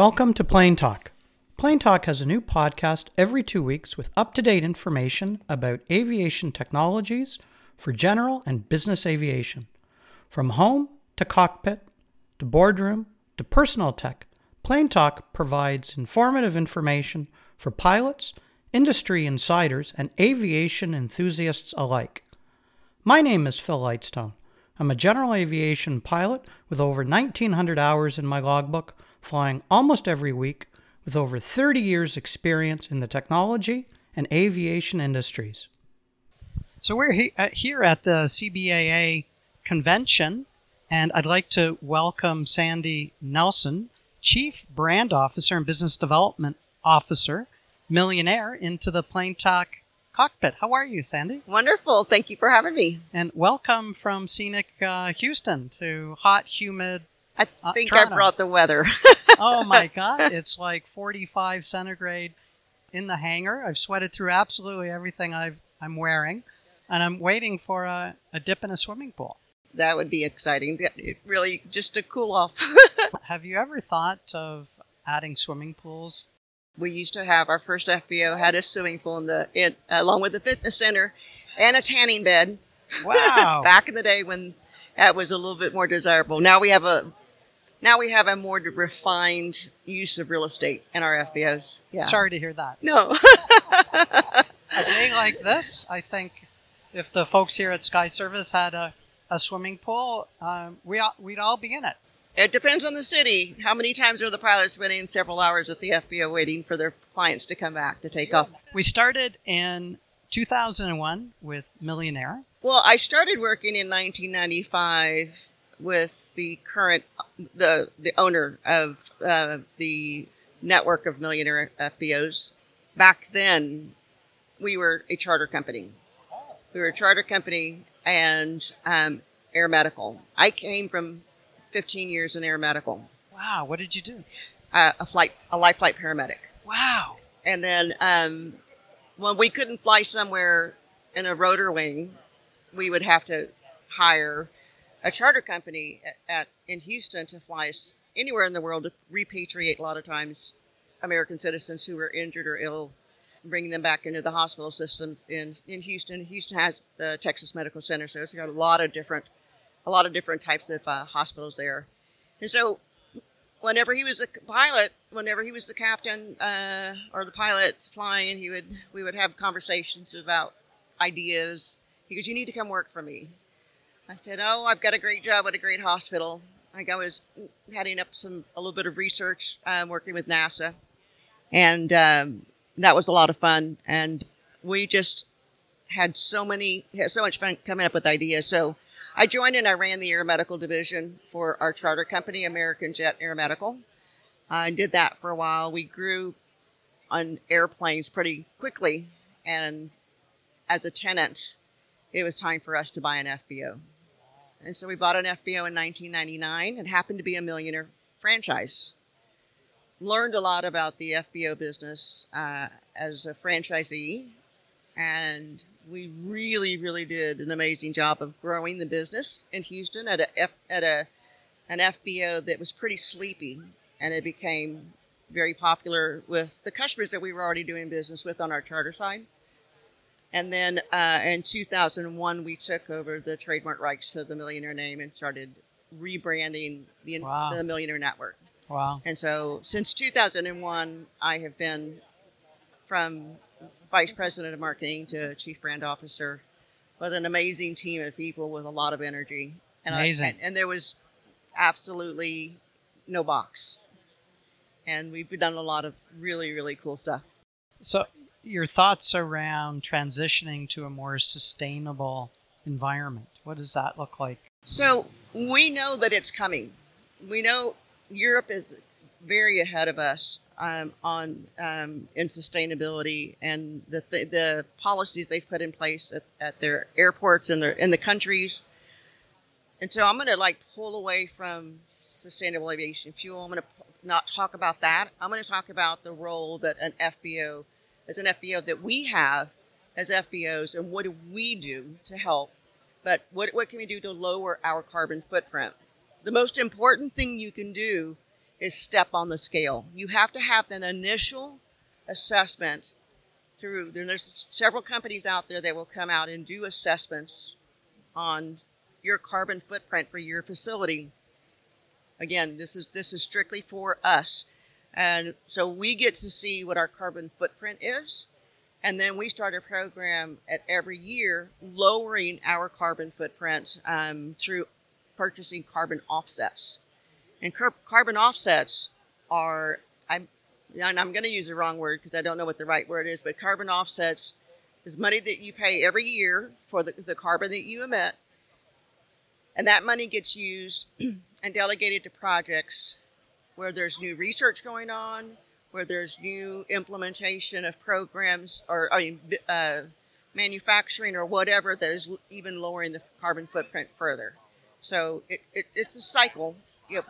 Welcome to Plain Talk. Plain Talk has a new podcast every two weeks with up to date information about aviation technologies for general and business aviation. From home to cockpit to boardroom to personal tech, Plain Talk provides informative information for pilots, industry insiders, and aviation enthusiasts alike. My name is Phil Lightstone. I'm a general aviation pilot with over 1,900 hours in my logbook, flying almost every week with over 30 years' experience in the technology and aviation industries. So, we're he- uh, here at the CBAA convention, and I'd like to welcome Sandy Nelson, Chief Brand Officer and Business Development Officer, Million Air, into the Plane Talk cockpit. How are you, Sandy? Wonderful. Thank you for having me. And welcome from scenic uh, Houston to hot, humid. I Uh, think. I brought the weather. Oh my God, it's like 45 centigrade in the hangar. I've sweated through absolutely everything I've, I'm wearing, and I'm waiting for a, a dip in a swimming pool. that would be exciting. Really just to cool off. Have you ever thought of adding swimming pools? we used to have our first FBO had a swimming pool in the in, along with the fitness center and a tanning bed. Wow. Back in the day when that was a little bit more desirable. Now we have a now we have a more refined use of real estate in our FBOs. Yeah. Sorry to hear that. No. A day like this, I think if the folks here at Skyservice had a, a swimming pool, um, we all, we'd all be in it. It depends on the city. How many times are the pilots spending several hours at the FBO waiting for their clients to come back to take off? We started in 2001 with Million Air. Well, I started working in 1995 with the current the the owner of uh, the network of Million Air FBOs. Back then, we were a charter company. We were a charter company and um, air medical. I came from 15 years in air medical, Wow, what did you do? uh, a flight a life flight paramedic. Wow. And then um, when we couldn't fly somewhere in a rotor wing, we would have to hire a charter company at, at in Houston to fly us anywhere in the world to repatriate a lot of times American citizens who were injured or ill, bringing them back into the hospital systems in, in Houston. Houston has the Texas Medical Center, so it's got a lot of different a lot of different types of uh, hospitals there. And so whenever he was a pilot, whenever he was the captain uh, or the pilot flying, he would we would have conversations about ideas. He goes, "You need to come work for me." I said, "Oh, I've got a great job at a great hospital." I was heading up some a little bit of research, um, working with NASA, and um, that was a lot of fun. And we just had so many, had so much fun coming up with ideas. So I joined and I ran the air medical division for our charter company, American Jet Air Medical. I did that for a while. We grew on airplanes pretty quickly, and as a tenant, it was time for us to buy an FBO. And so we bought an FBO in 1999. It happened to be a Million Air franchise. Learned a lot about the FBO business uh, as a franchisee, and we really, really did an amazing job of growing the business in Houston at at a an FBO that was pretty sleepy, and it became very popular with the customers that we were already doing business with on our charter side. And then uh, in 2001, we took over the trademark rights to the Million Air name and started rebranding the, Wow. the Million Air Network. Wow. And so since 2001, I have been from vice president of marketing to chief brand officer with an amazing team of people with a lot of energy. And I- Amazing. and, and there was absolutely no box. And we've done a lot of really, really cool stuff. So, your thoughts around transitioning to a more sustainable environment? What does that look like? So we know that it's coming. We know Europe is very ahead of us um, on um, in sustainability and the, the the policies they've put in place at, at their airports and their in the countries. And so I'm going to like pull away from sustainable aviation fuel. I'm going to not talk about that. I'm going to talk about the role that an FBO, as an FBO that we have as FBOs, and what do we do to help but what, what can we do to lower our carbon footprint? The most important thing you can do is step on the scale. You have to have an initial assessment through there's several companies out there that will come out and do assessments on your carbon footprint for your facility. Again, this is this is strictly for us. And so we get to see what our carbon footprint is. And then we start a program at every year lowering our carbon footprint um, through purchasing carbon offsets. And car- carbon offsets are, I'm, and I'm going to use the wrong word because I don't know what the right word is, but carbon offsets is money that you pay every year for the, the carbon that you emit. And that money gets used and delegated to projects where there's new research going on, where there's new implementation of programs or I mean, uh, manufacturing or whatever that is even lowering the carbon footprint further. So it, it it's a cycle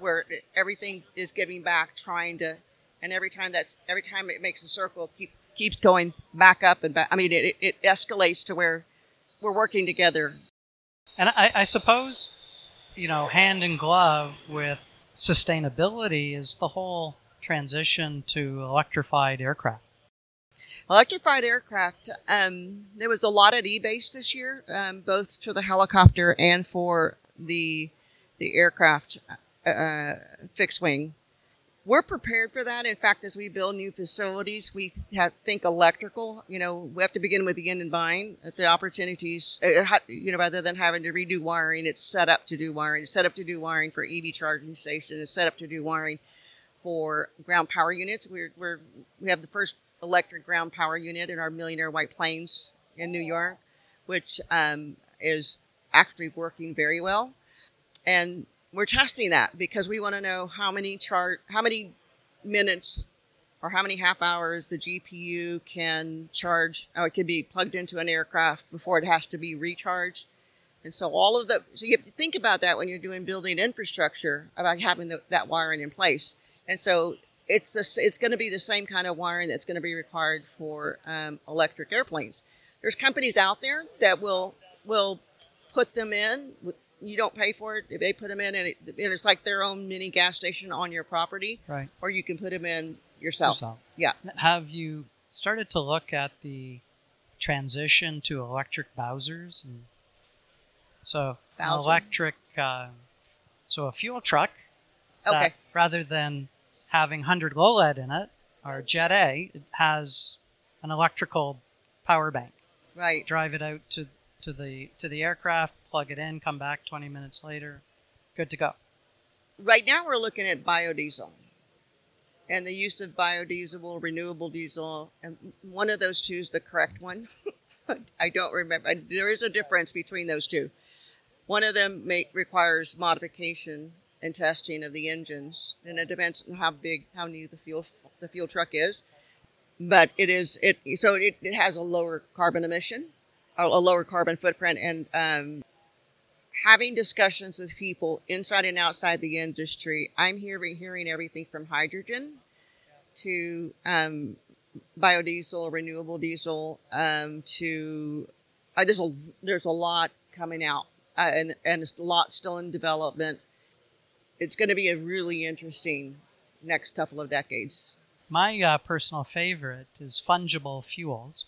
where everything is giving back, trying to, and every time that's every time it makes a circle, keep keeps going back up and back. I mean, it, it escalates to where we're working together. And I, I suppose, you know, hand in glove with sustainability is the whole transition to electrified aircraft. Electrified aircraft. Um, there was a lot at EBACE this year, um, both for the helicopter and for the the aircraft uh, fixed wing. We're prepared for that. In fact, as we build new facilities, we have, think electrical. You know, we have to begin with the end in mind. The opportunities, uh, you know, rather than having to redo wiring, it's set up to do wiring. It's set up to do wiring for EV charging stations. It's set up to do wiring for ground power units. We're, we're we have the first electric ground power unit in our Million Air White Plains in New York, which um, is actually working very well. And we're testing that because we want to know how many chart, how many minutes or how many half hours the GPU can charge. Oh, it can be plugged into an aircraft before it has to be recharged. And so all of the, so you have to think about that when you're doing building infrastructure about having the, that wiring in place. And so it's a, it's going to be the same kind of wiring that's going to be required for um, electric airplanes. There's companies out there that will will put them in with you don't pay for it. They put them in, and, it, and, it's like their own mini gas station on your property. Right. Or you can put them in yourself. yourself. Yeah. Have you started to look at the transition to electric Bowsers? And so Bowser. electric, uh, so a fuel truck. Okay. rather than having 100 low lead in it, or Jet A, it has an electrical power bank. Right. Drive it out to to the to the aircraft, plug it in, come back 20 minutes later, good to go. Right now, we're looking at biodiesel and the use of biodiesel, renewable diesel, and one of those two is the correct one. I don't remember. There is a difference between those two. One of them may, requires modification and testing of the engines, and it depends on how big, how new the fuel the fuel truck is. But it is it so it, it has a lower carbon emission a lower carbon footprint and um, having discussions with people inside and outside the industry. I'm hearing hearing everything from hydrogen to um, biodiesel, renewable diesel, um, to uh, there's a there's a lot coming out, uh, and and a lot still in development. It's going to be a really interesting next couple of decades. My uh, personal favorite is fungible fuels,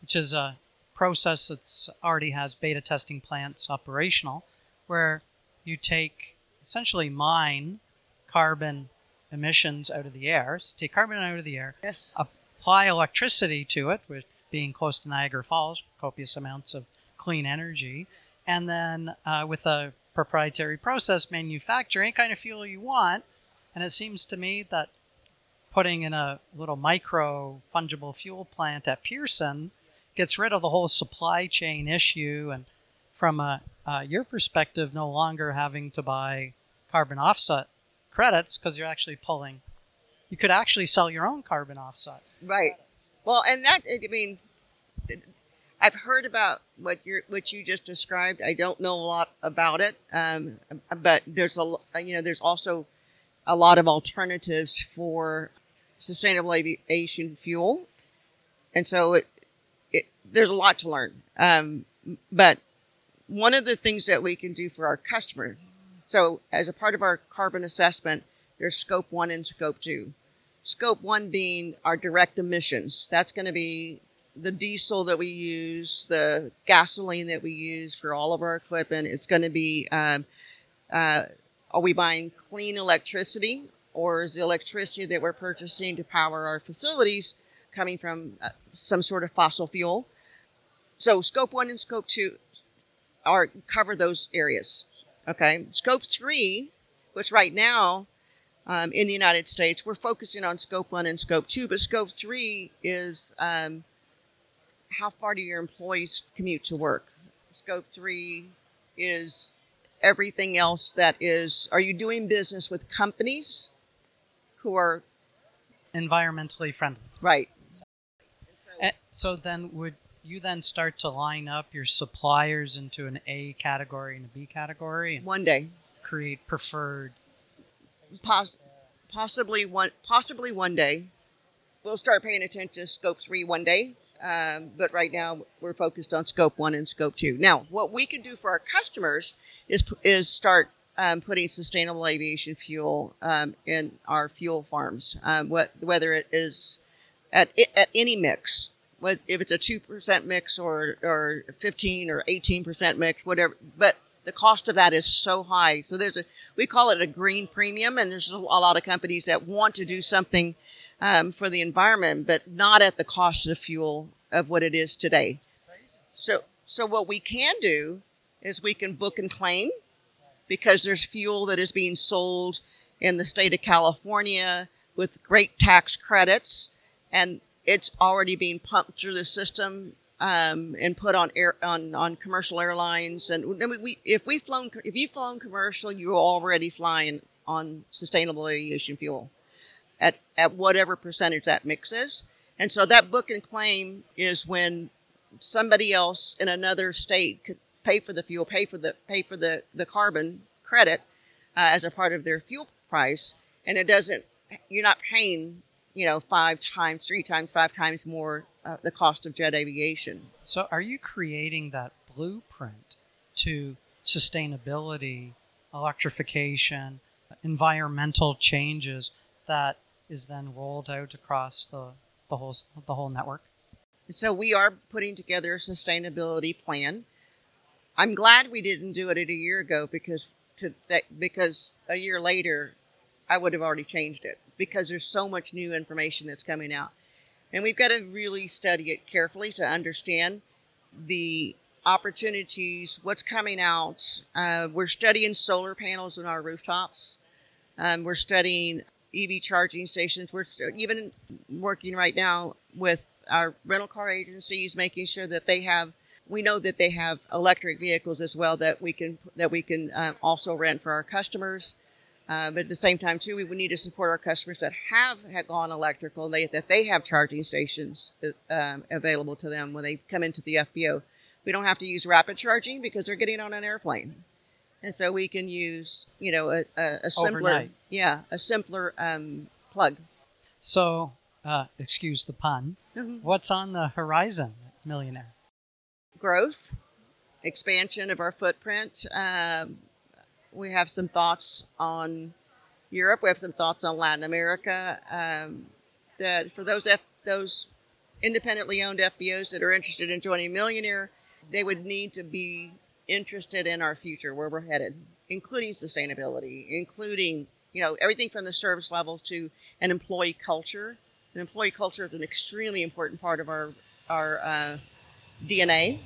which is a process that's already has beta testing plants operational, where you take essentially mine carbon emissions out of the air, so take carbon out of the air, yes. apply electricity to it, with being close to Niagara Falls, copious amounts of clean energy, and then uh, with a proprietary process, manufacture any kind of fuel you want. And it seems to me that putting in a little micro fungible fuel plant at Pearson gets rid of the whole supply chain issue and from a, uh, your perspective no longer having to buy carbon offset credits because you're actually pulling you could actually sell your own carbon offset. Right. Well and that i mean i've heard about what you what you just described. I don't know a lot about it um, but there's a you know there's also a lot of alternatives for sustainable aviation fuel. And so it, there's a lot to learn. Um, but one of the things that we can do for our customer, so as a part of our carbon assessment, there's scope one and scope two. Scope one being our direct emissions. That's going to be the diesel that we use, the gasoline that we use for all of our equipment. It's going to be um, uh, are we buying clean electricity or is the electricity that we're purchasing to power our facilities coming from uh, some sort of fossil fuel? So scope one and scope two are cover those areas. Okay. Scope three, which right now um, in the United States, we're focusing on scope one and scope two, but scope three is um, how far do your employees commute to work? Scope three is everything else that is are you doing business with companies who are environmentally friendly right so, so then would you then start to line up your suppliers into an a category and a b category and one day. create preferred. Poss- possibly one possibly one day. We'll start paying attention to scope three one day um, but right now we're focused on scope one and scope two. Now, what we can do for our customers is is start um, putting sustainable aviation fuel um, in our fuel farms, um, what, whether it is at at any mix, if it's a two percent mix or or fifteen or eighteen percent mix, whatever. But the cost of that is so high. So there's a we call it a green premium, and there's a lot of companies that want to do something um, for the environment, but not at the cost of fuel of what it is today. So, so what we can do is we can book and claim because there's fuel that is being sold in the state of California with great tax credits, and it's already being pumped through the system um, and put on air on, on commercial airlines. And we, if we flown, if you've flown commercial, you're already flying on sustainable aviation fuel at, at whatever percentage that mix is. And so that book and claim is when somebody else in another state could pay for the fuel, pay for the pay for the the carbon credit uh, as a part of their fuel price, and it doesn't. You're not paying, you know, five times, three times, five times more uh, the cost of jet aviation. So, are you creating that blueprint to sustainability, electrification, environmental changes that is then rolled out across the, the whole the whole network? So we are putting together a sustainability plan. I'm glad we didn't do it a year ago because to because a year later I would have already changed it because there's so much new information that's coming out. And we've got to really study it carefully to understand the opportunities, what's coming out. Uh, we're studying solar panels on our rooftops. Um, we're studying EV charging stations. We're even working right now with our rental car agencies, making sure that they have. We know that they have electric vehicles as well that we can that we can uh, also rent for our customers. Uh, but at the same time, too, we would need to support our customers that have, have gone electrical. They that they have charging stations uh, um, available to them when they come into the FBO. We don't have to use rapid charging because they're getting on an airplane and so we can use you know a, a, a simpler Overnight. yeah a simpler um, plug so uh, excuse the pun mm-hmm. what's on the horizon Million Air growth expansion of our footprint um, we have some thoughts on europe we have some thoughts on latin america um, that for those F, those independently owned fbos that are interested in joining Million Air they would need to be interested in our future, where we're headed, including sustainability, including you know everything from the service levels to an employee culture. An employee culture is an extremely important part of our our uh, DNA.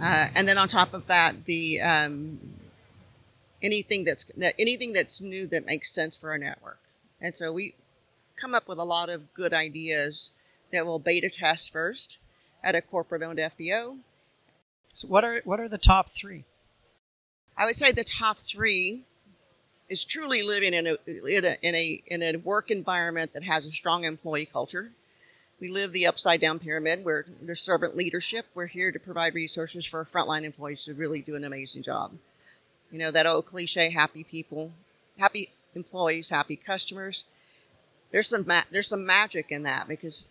Uh, and then on top of that, the um, anything that's that anything that's new that makes sense for our network. And so we come up with a lot of good ideas that we'll beta test first at a corporate owned FBO so what are what are the top three? I would say the top three is truly living in a in a in a, in a work environment that has a strong employee culture. We live the upside down pyramid where there's servant leadership. We're here to provide resources for frontline employees to really do an amazing job. You know, that old cliche happy people, happy employees, happy customers. There's some ma- there's some magic in that because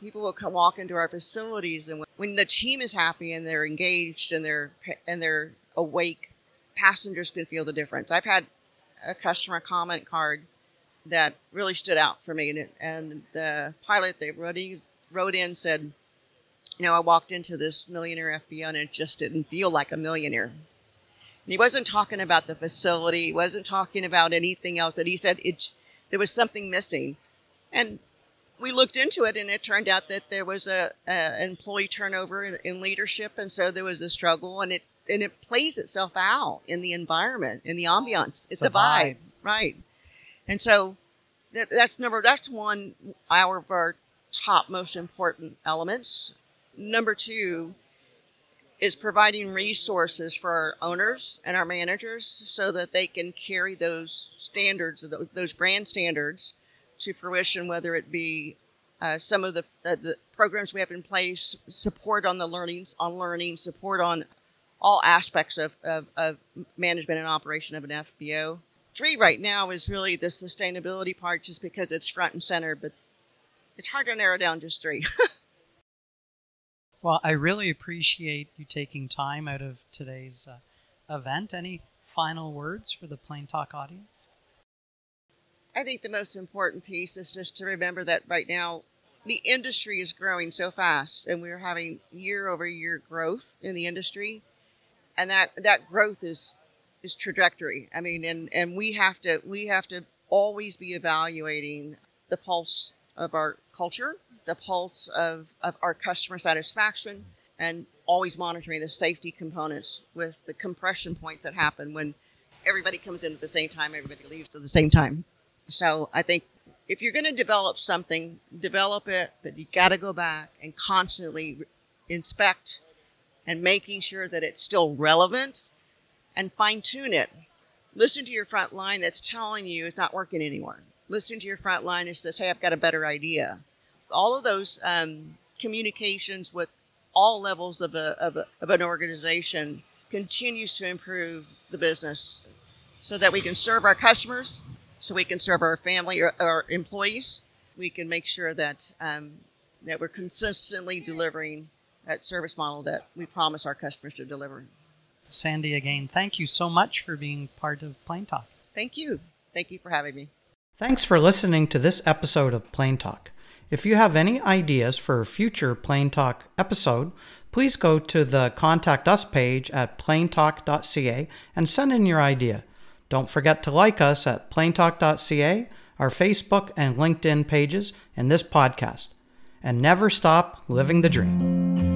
people will come walk into our facilities and when the team is happy and they're engaged and they're and they're awake passengers can feel the difference i've had a customer comment card that really stood out for me. And, it, and the pilot that wrote in, wrote in said, you know, I walked into this Million Air FBO and it just didn't feel like a Million Air. And he wasn't talking about the facility, he wasn't talking about anything else, but he said it, there was something missing. And we looked into it and it turned out that there was a, a employee turnover in, in, leadership and so there was a struggle and it and it plays itself out in the environment in the ambiance it's, it's a, a vibe. vibe. right and so that, that's number that's one our of our top most important elements number two is providing resources for our owners and our managers so that they can carry those standards those brand standards to fruition, whether it be uh, some of the, uh, the programs we have in place, support on the learnings, on learning, support on all aspects of, of, of management and operation of an FBO. Three right now is really the sustainability part just because it's front and center, but it's hard to narrow down just three. well, I really appreciate you taking time out of today's uh, event. Any final words for the Plain Talk audience? I think the most important piece is just to remember that right now the industry is growing so fast and we're having year over year growth in the industry and that that growth is is trajectory i mean and and we have to we have to always be evaluating the pulse of our culture the pulse of, of our customer satisfaction and always monitoring the safety components with the compression points that happen when everybody comes in at the same time everybody leaves at the same time so I think if you're going to develop something, develop it, but you got to go back and constantly inspect and making sure that it's still relevant and fine tune it. Listen to your front line that's telling you it's not working anymore. Listen to your front line that says, hey, I've got a better idea. All of those um, communications with all levels of, a, of, a, of an organization continues to improve the business so that we can serve our customers so we can serve our family or our employees. We can make sure that um, that we're consistently delivering that service model that we promise our customers to deliver. Sandy, again, thank you so much for being part of Plain Talk. Thank you. Thank you for having me. Thanks for listening to this episode of Plain Talk. If you have any ideas for a future Plain Talk episode, please go to the Contact Us page at plaintalk.ca and send in your idea. Don't forget to like us at plaintalk.ca, our Facebook and LinkedIn pages, and this podcast. And never stop living the dream.